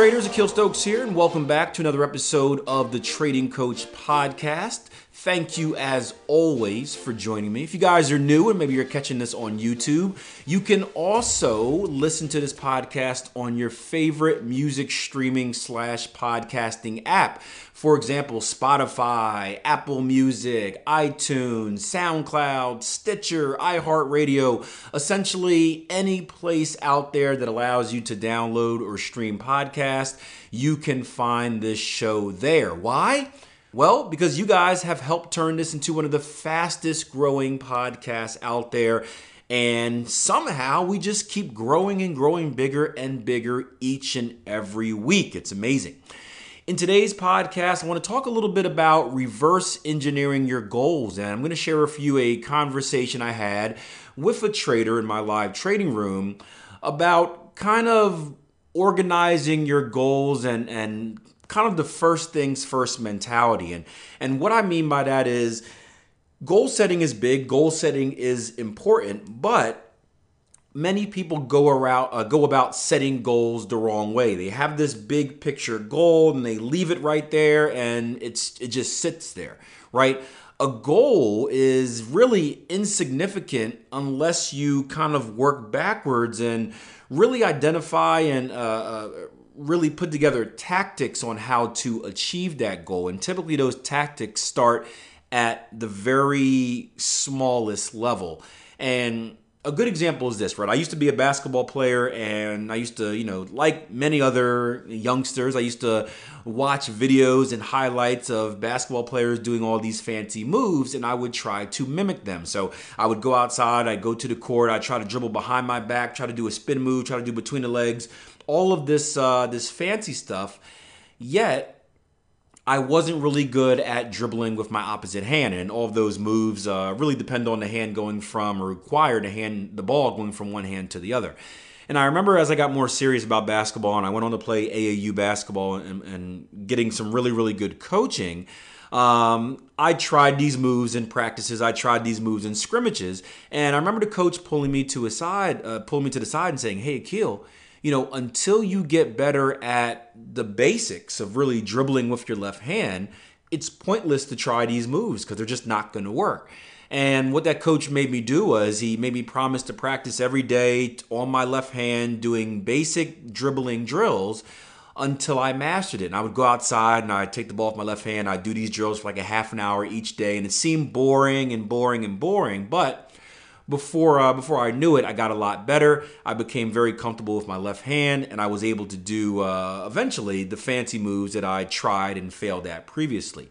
Traders, Akil Stokes here, and welcome back to another episode of the Trading Coach Podcast. Thank you, as always, for joining me. If you guys are new and maybe you're catching this on YouTube, you can also listen to this podcast on your favorite music streaming slash podcasting app. For example, Spotify, Apple Music, iTunes, SoundCloud, Stitcher, iHeartRadio, essentially any place out there that allows you to download or stream podcasts, you can find this show there. Why? Well, because you guys have helped turn this into one of the fastest growing podcasts out there. And somehow we just keep growing and growing bigger and bigger each and every week. It's amazing. In today's podcast, I want to talk a little bit about reverse engineering your goals. And I'm going to share with you a conversation I had with a trader in my live trading room about kind of organizing your goals and, and kind of the first things first mentality. And and what I mean by that is goal setting is big, goal setting is important, but many people go around uh, go about setting goals the wrong way. They have this big picture goal and they leave it right there and it's it just sits there, right? A goal is really insignificant unless you kind of work backwards and really identify and uh, uh, really put together tactics on how to achieve that goal. And typically, those tactics start at the very smallest level. And a good example is this, right? I used to be a basketball player and I used to, you know, like many other youngsters, I used to watch videos and highlights of basketball players doing all these fancy moves and I would try to mimic them. So I would go outside, I'd go to the court, I'd try to dribble behind my back, try to do a spin move, try to do between the legs, all of this uh, this fancy stuff. Yet I wasn't really good at dribbling with my opposite hand, and all of those moves uh, really depend on the hand going from or require the hand the ball going from one hand to the other. And I remember as I got more serious about basketball and I went on to play AAU basketball and, and getting some really really good coaching. Um, I tried these moves in practices. I tried these moves in scrimmages, and I remember the coach pulling me to a side, uh, pulling me to the side, and saying, "Hey, Akil, you know, until you get better at the basics of really dribbling with your left hand, it's pointless to try these moves because they're just not going to work. And what that coach made me do was he made me promise to practice every day on my left hand doing basic dribbling drills until I mastered it. And I would go outside and I'd take the ball with my left hand. I'd do these drills for like a half an hour each day. And it seemed boring and boring and boring. But before uh, before I knew it, I got a lot better. I became very comfortable with my left hand, and I was able to do uh, eventually the fancy moves that I tried and failed at previously.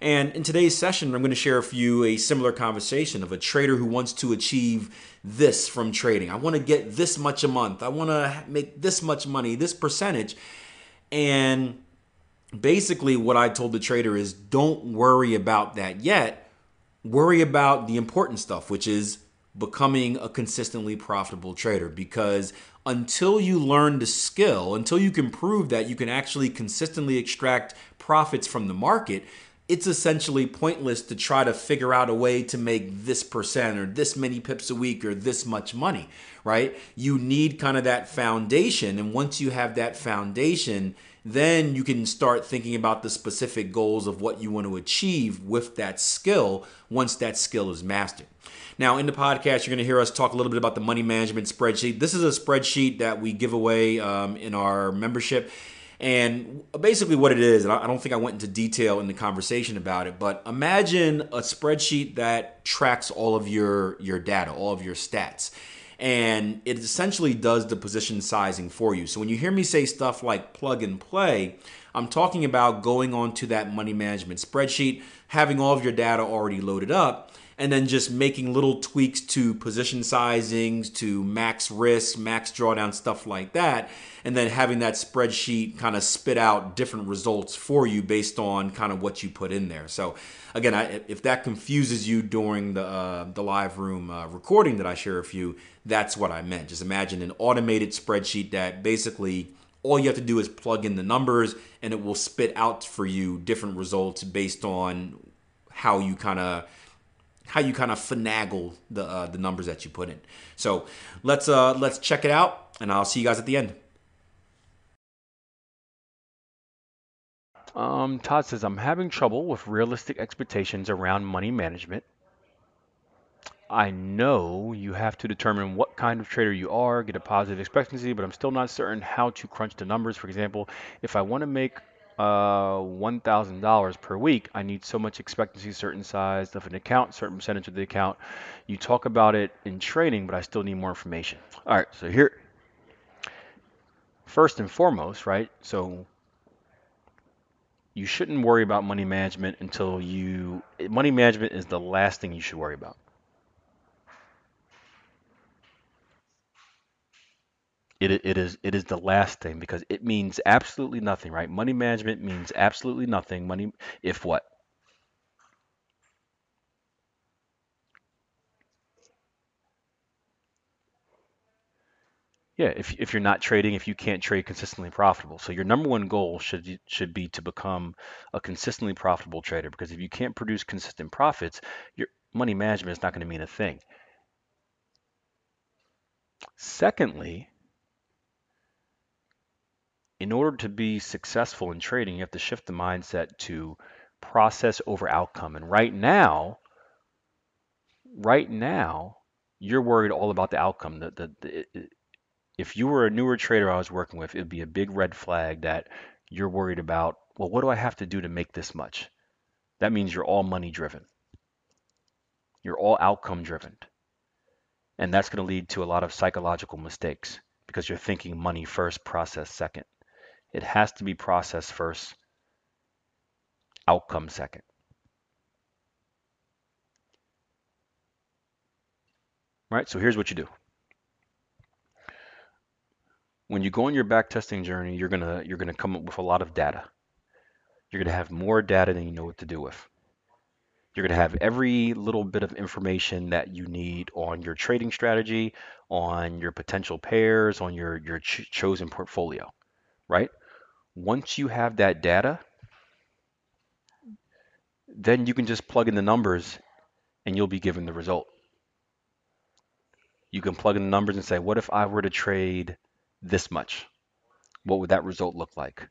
And in today's session, I'm going to share with you a similar conversation of a trader who wants to achieve this from trading. I want to get this much a month. I want to make this much money, this percentage. And basically, what I told the trader is don't worry about that yet. Worry about the important stuff, which is becoming a consistently profitable trader because until you learn the skill, until you can prove that you can actually consistently extract profits from the market, it's essentially pointless to try to figure out a way to make this percent or this many pips a week or this much money, right? You need kind of that foundation. And once you have that foundation, then you can start thinking about the specific goals of what you want to achieve with that skill once that skill is mastered. Now, in the podcast, you're going to hear us talk a little bit about the money management spreadsheet. This is a spreadsheet that we give away um, in our membership. And basically, what it is, and I don't think I went into detail in the conversation about it, but imagine a spreadsheet that tracks all of your, your data, all of your stats. And it essentially does the position sizing for you. So when you hear me say stuff like plug and play, I'm talking about going onto that money management spreadsheet, having all of your data already loaded up, and then just making little tweaks to position sizings, to max risk, max drawdown, stuff like that, and then having that spreadsheet kind of spit out different results for you based on kind of what you put in there. So, again, I, if that confuses you during the uh, the live room uh, recording that I share with you, that's what I meant. Just imagine an automated spreadsheet that basically all you have to do is plug in the numbers and it will spit out for you different results based on how you kind of how you kind of finagle the uh, the numbers that you put in. So let's uh, let's check it out, and I'll see you guys at the end. Um, Todd says, I'm having trouble with realistic expectations around money management. I know you have to determine what kind of trader you are, get a positive expectancy, but I'm still not certain how to crunch the numbers. For example, if I want to make uh, $1,000 per week, I need so much expectancy, certain size of an account, certain percentage of the account. You talk about it in training, but I still need more information. All right, so here, first and foremost, right? So you shouldn't worry about money management until you, money management is the last thing you should worry about. It, it is it is the last thing because it means absolutely nothing, right? Money management means absolutely nothing. Money if what? Yeah, if if you're not trading, if you can't trade consistently profitable. So your number one goal should should be to become a consistently profitable trader because if you can't produce consistent profits, your money management is not going to mean a thing. Secondly, in order to be successful in trading, you have to shift the mindset to process over outcome. And right now, right now, you're worried all about the outcome. The, the, the, if you were a newer trader I was working with, it'd be a big red flag that you're worried about, well, what do I have to do to make this much? That means you're all money driven. You're all outcome driven. And that's going to lead to a lot of psychological mistakes because you're thinking money first, process second. It has to be process first, outcome second. Right? So here's what you do. When you go on your back testing journey, you're gonna you're gonna come up with a lot of data. You're gonna have more data than you know what to do with. You're going to have every little bit of information that you need on your trading strategy, on your potential pairs, on your, your ch- chosen portfolio, right? Once you have that data, then you can just plug in the numbers and you'll be given the result. You can plug in the numbers and say, what if I were to trade this much? What would that result look like?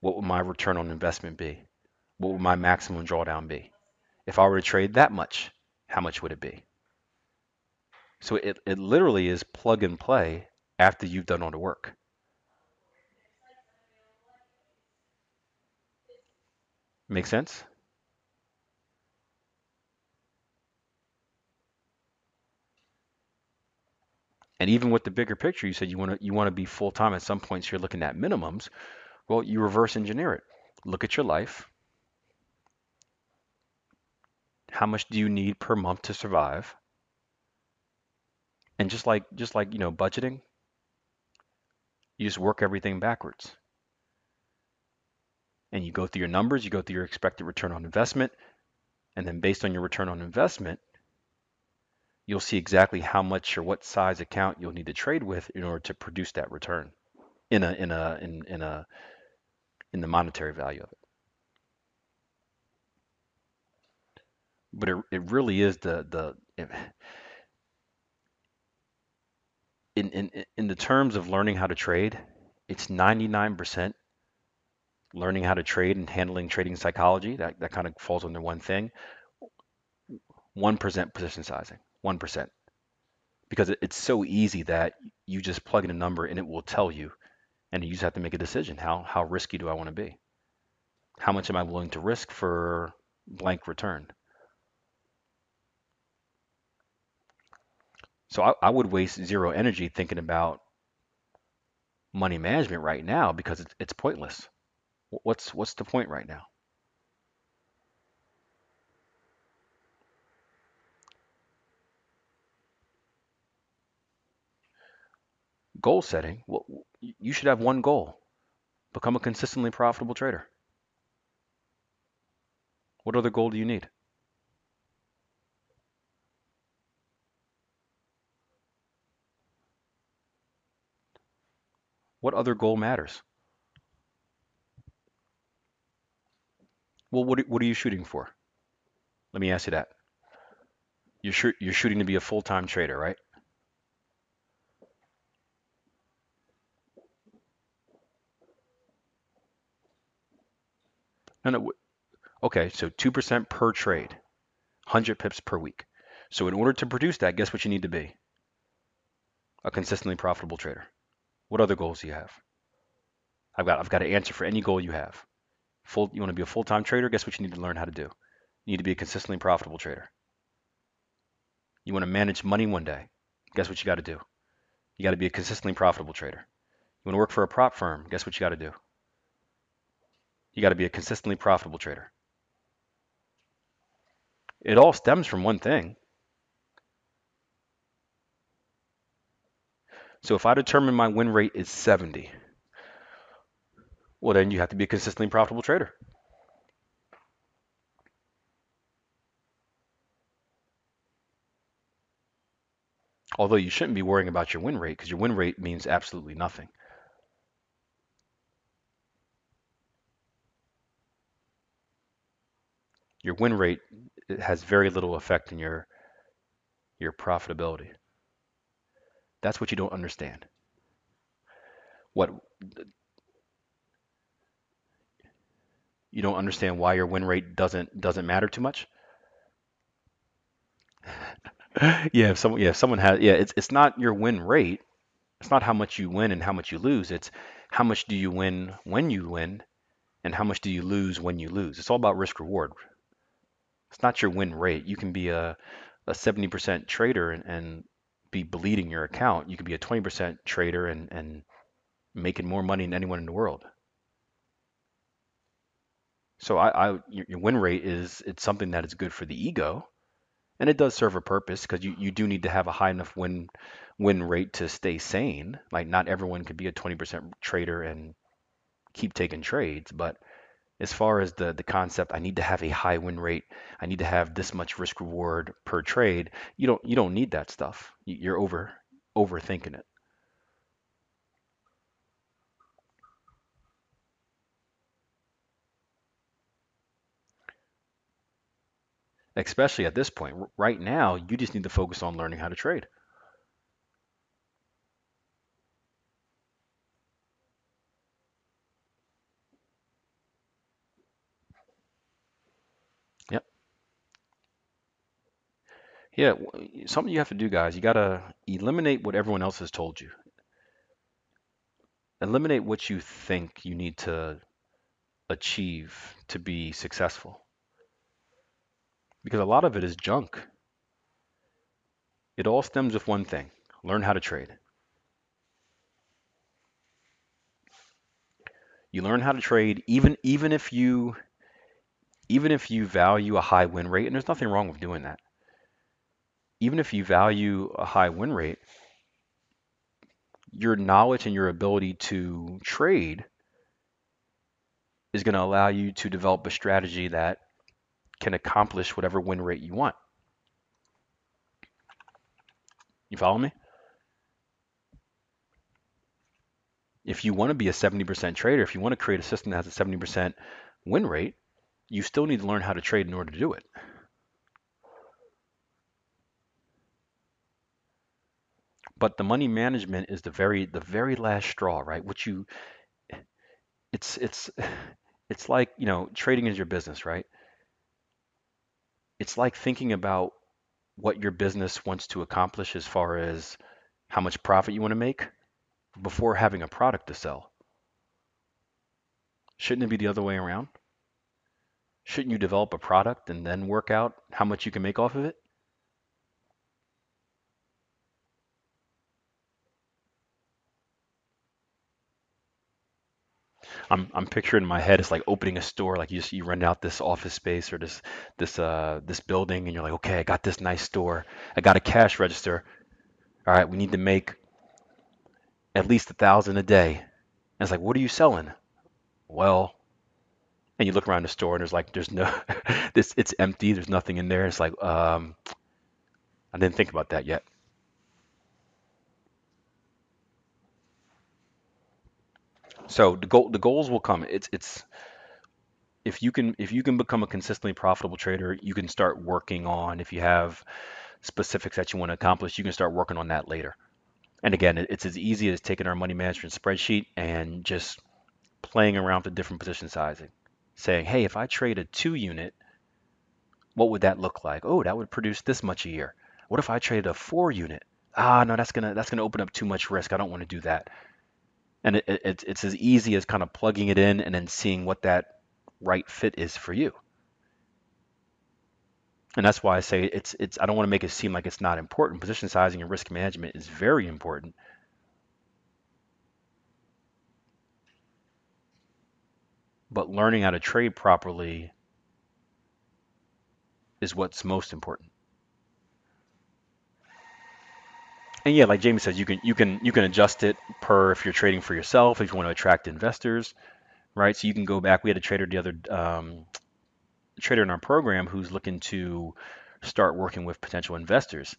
What would my return on investment be? What would my maximum drawdown be? If I were to trade that much, how much would it be? So it, it literally is plug and play after you've done all the work. Make sense? And even with the bigger picture, you said you want to you want to be full time. At some points, you're looking at minimums. Well, you reverse engineer it. Look at your life. How much do you need per month to survive? And just like just like you know budgeting, you just work everything backwards. And you go through your numbers, you go through your expected return on investment, and then based on your return on investment, you'll see exactly how much or what size account you'll need to trade with in order to produce that return in a in a in, in a in the monetary value of it. But it, it really is the the in, in in the terms of learning how to trade, it's 99% learning how to trade and handling trading psychology. That that kind of falls under one thing. 1% position sizing. 1%. Because it, it's so easy that you just plug in a number and it will tell you. And you just have to make a decision. How, how risky do I want to be? How much am I willing to risk for blank return? So I, I would waste zero energy thinking about money management right now because it's, it's pointless. What's what's the point right now? Goal setting, well, you should have one goal. Become a consistently profitable trader. What other goal do you need? What other goal matters? Well, what, what are you shooting for? Let me ask you that. You're, you're shooting to be a full-time trader, right? No, no. Okay, so 2% per trade, 100 pips per week. So in order to produce that, guess what you need to be? A consistently profitable trader. What other goals do you have? I've got I've got to answer for any goal you have. Full you want to be a full-time trader, guess what you need to learn how to do? You need to be a consistently profitable trader. You want to manage money one day, guess what you got to do? You got to be a consistently profitable trader. You want to work for a prop firm, guess what you got to do? You got to be a consistently profitable trader. It all stems from one thing. So if I determine my win rate is 70, well, then you have to be a consistently profitable trader. Although you shouldn't be worrying about your win rate because your win rate means absolutely nothing. Your win rate has very little effect in your your profitability. That's what you don't understand. What you don't understand why your win rate doesn't doesn't matter too much. yeah, if someone yeah, if someone has yeah, it's it's not your win rate. It's not how much you win and how much you lose. It's how much do you win when you win and how much do you lose when you lose. It's all about risk reward. It's not your win rate. You can be a a 70% trader and, and be bleeding your account. You could be a 20% trader and and making more money than anyone in the world. So I, I your, win rate is it's something that is good for the ego, and it does serve a purpose because you, you do need to have a high enough win win rate to stay sane. Like not everyone could be a 20% trader and keep taking trades, but as far as the the concept, I need to have a high win rate. I need to have this much risk reward per trade. You don't you don't need that stuff. You're over overthinking it. Especially at this point. Right now, you just need to focus on learning how to trade. Yep. Yeah, something you have to do, guys. You got to eliminate what everyone else has told you. Eliminate what you think you need to achieve to be successful. Because a lot of it is junk. It all stems with one thing learn how to trade. You learn how to trade even even if you even if you value a high win rate, and there's nothing wrong with doing that. Even if you value a high win rate, your knowledge and your ability to trade is going to allow you to develop a strategy that can accomplish whatever win rate you want. You follow me? If you want to be a 70% trader, if you want to create a system that has a 70% win rate, you still need to learn how to trade in order to do it. But the money management is the very the very last straw, right? Which you it's it's it's like, you know, trading is your business, right? It's like thinking about what your business wants to accomplish as far as how much profit you want to make before having a product to sell. Shouldn't it be the other way around? Shouldn't you develop a product and then work out how much you can make off of it? I'm I'm picturing in my head it's like opening a store like you you rent out this office space or this this uh this building and you're like okay I got this nice store. I got a cash register. All right we need to make at least a thousand a day. And it's like what are you selling? Well and you look around the store and there's like there's no this it's empty. There's nothing in there. It's like um I didn't think about that yet so the goal the goals will come it's it's if you can if you can become a consistently profitable trader you can start working on if you have specifics that you want to accomplish you can start working on that later and again it's as easy as taking our money management spreadsheet and just playing around with different position sizing saying, hey, if I trade a two unit, what would that look like? Oh, that would produce this much a year. What if I traded a four unit? Ah, no, that's gonna that's gonna open up too much risk. I don't want to do that. And it, it, it's as easy as kind of plugging it in and then seeing what that right fit is for you. And that's why I say it's it's I don't want to make it seem like it's not important. Position sizing and risk management is very important. But learning how to trade properly is what's most important. And yeah, like Jamie says, you can you can you can adjust it per if you're trading for yourself, if you want to attract investors, right? So you can go back. We had a trader the other um, trader in our program who's looking to start working with potential investors.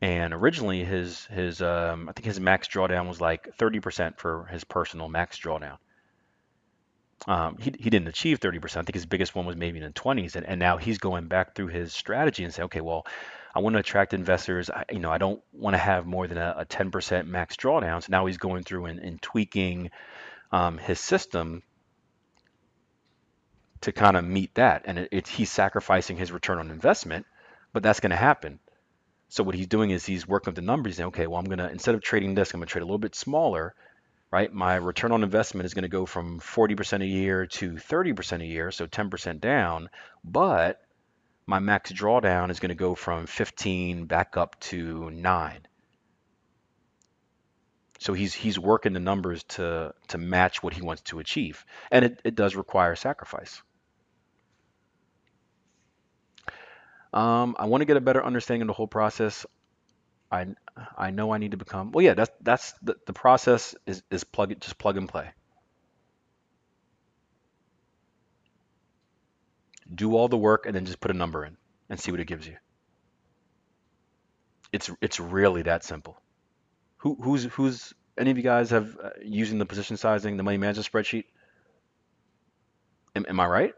And originally, his his um, I think his max drawdown was like 30% for his personal max drawdown. Um, he, he didn't achieve 30%. I think his biggest one was maybe in the 20s. And, and now he's going back through his strategy and say, okay, well, I want to attract investors. I, you know, I don't want to have more than a, a 10% max drawdown. So now he's going through and, and tweaking um, his system to kind of meet that. And it, he's sacrificing his return on investment, but that's going to happen. So what he's doing is he's working with the numbers. Saying, okay, well, I'm going to instead of trading this, I'm going to trade a little bit smaller right? My return on investment is going to go from 40% a year to 30% a year, so 10% down, but my max drawdown is going to go from 15 back up to 9. So he's he's working the numbers to to match what he wants to achieve. And it, it does require sacrifice. Um, I want to get a better understanding of the whole process. I I know I need to become. Well, yeah, that's that's the, the process is is plug it just plug and play. Do all the work and then just put a number in and see what it gives you. It's it's really that simple. Who who's who's any of you guys have uh, using the position sizing, the money management spreadsheet? Am, am I right?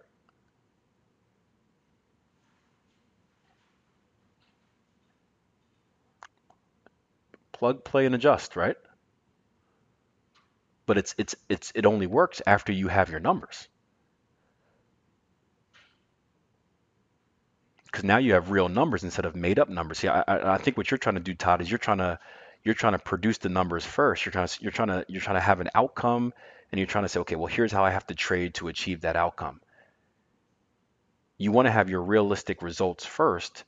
Plug, play, and adjust, right? But it's it's it's it only works after you have your numbers. Because now you have real numbers instead of made up numbers. See, I, I, I think what you're trying to do, Todd, is you're trying to you're trying to produce the numbers first. You're trying to you're trying to you're trying to have an outcome, and you're trying to say, okay, well, here's how I have to trade to achieve that outcome. You want to have your realistic results first,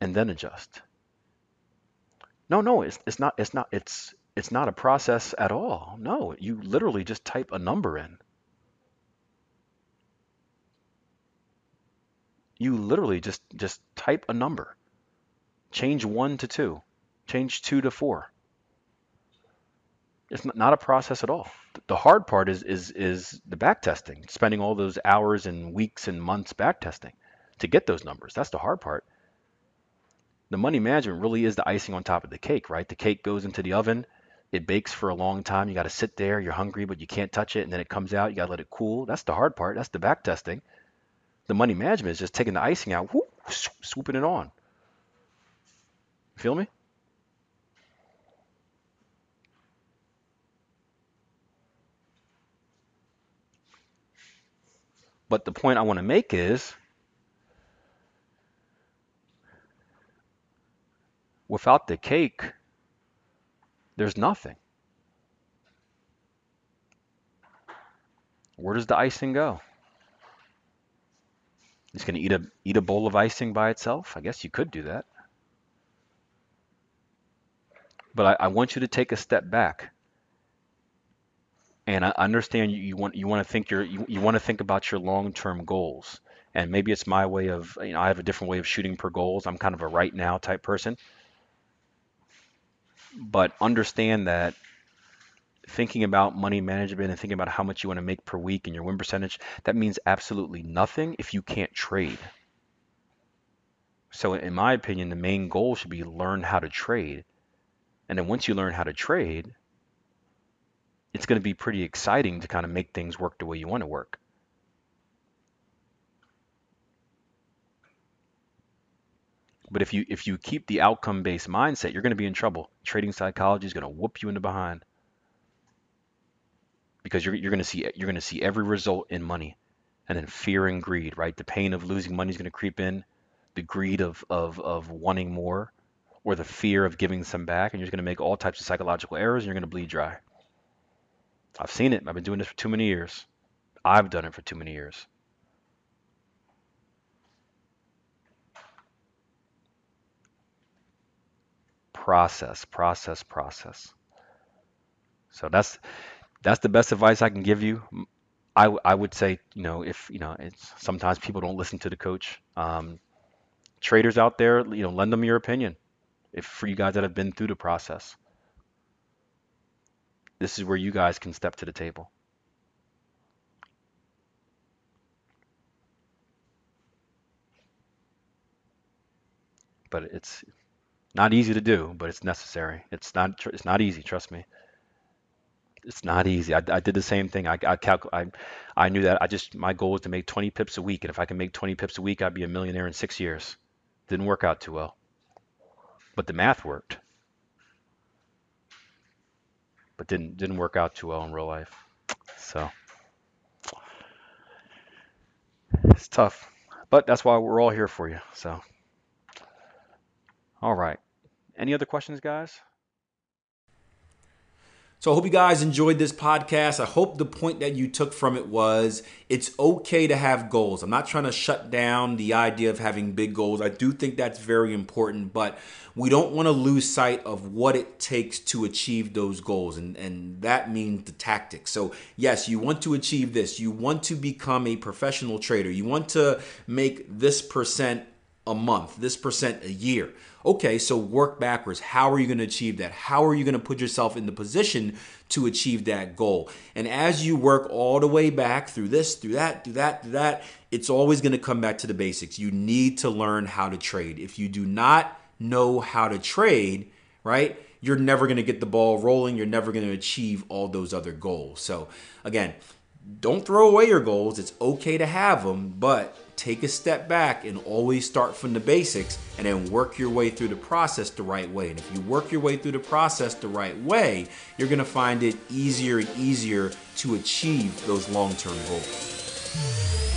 and then adjust. No, no, it's, it's not it's not it's it's not a process at all. No, you literally just type a number in. You literally just just type a number. Change 1 to 2. Change 2 to 4. It's not a process at all. The hard part is is is the back testing, spending all those hours and weeks and months back testing to get those numbers. That's the hard part the money management really is the icing on top of the cake, right? The cake goes into the oven, it bakes for a long time. You got to sit there, you're hungry, but you can't touch it, and then it comes out. You got to let it cool. That's the hard part. That's the back testing. The money management is just taking the icing out, whoop, swooping it on. Feel me? But the point I want to make is Without the cake, there's nothing. Where does the icing go? He's going to eat a eat a bowl of icing by itself. I guess you could do that. But I, I want you to take a step back. And I understand you, you want you want to think your you, you want to think about your long-term goals. And maybe it's my way of you know I have a different way of shooting per goals. I'm kind of a right now type person but understand that thinking about money management and thinking about how much you want to make per week and your win percentage, that means absolutely nothing if you can't trade. So, in my opinion, the main goal should be learn how to trade. And then once you learn how to trade, it's going to be pretty exciting to kind of make things work the way you want to work. But if you if you keep the outcome based mindset, you're going to be in trouble. Trading psychology is going to whoop you in the behind. because you're, you're going to see you're going to see every result in money and then fear and greed right? The pain of losing money is going to creep in. The greed of, of, of wanting more or the fear of giving some back and you're going to make all types of psychological errors and you're going to bleed dry. I've seen it. I've been doing this for too many years. I've done it for too many years process process process so that's that's the best advice I can give you. I, I would say, you know, if, you know, it's sometimes people don't listen to the coach. Um, traders out there, you know, lend them your opinion. If for you guys that have been through the process, this is where you guys can step to the table. But it's not easy to do, but it's necessary. It's not, it's not easy, trust me it's not easy. I, I did the same thing. I I, I I knew that I just my goal was to make 20 pips a week, and if I can make 20 pips a week, I'd be a millionaire in six years. Didn't work out too well, but the math worked. But didn't didn't work out too well in real life. So it's tough, but that's why we're all here for you. So all right. Any other questions, guys? So I hope you guys enjoyed this podcast. I hope the point that you took from it was it's okay to have goals. I'm not trying to shut down the idea of having big goals. I do think that's very important, but we don't want to lose sight of what it takes to achieve those goals. And, and that means the tactics. So, yes, you want to achieve this. You want to become a professional trader. You want to make this percent a month, this percent a year. Okay, so work backwards. How are you going to achieve that? How are you going to put yourself in the position to achieve that goal? And as you work all the way back through this, through that, through that, through that, it's always going to come back to the basics. You need to learn how to trade. If you do not know how to trade, right? You're never going to get the ball rolling. You're never going to achieve all those other goals. So, again, don't throw away your goals. It's okay to have them, but take a step back and always start from the basics and then work your way through the process the right way. And if you work your way through the process the right way, you're to find it easier and easier to achieve those long term goals.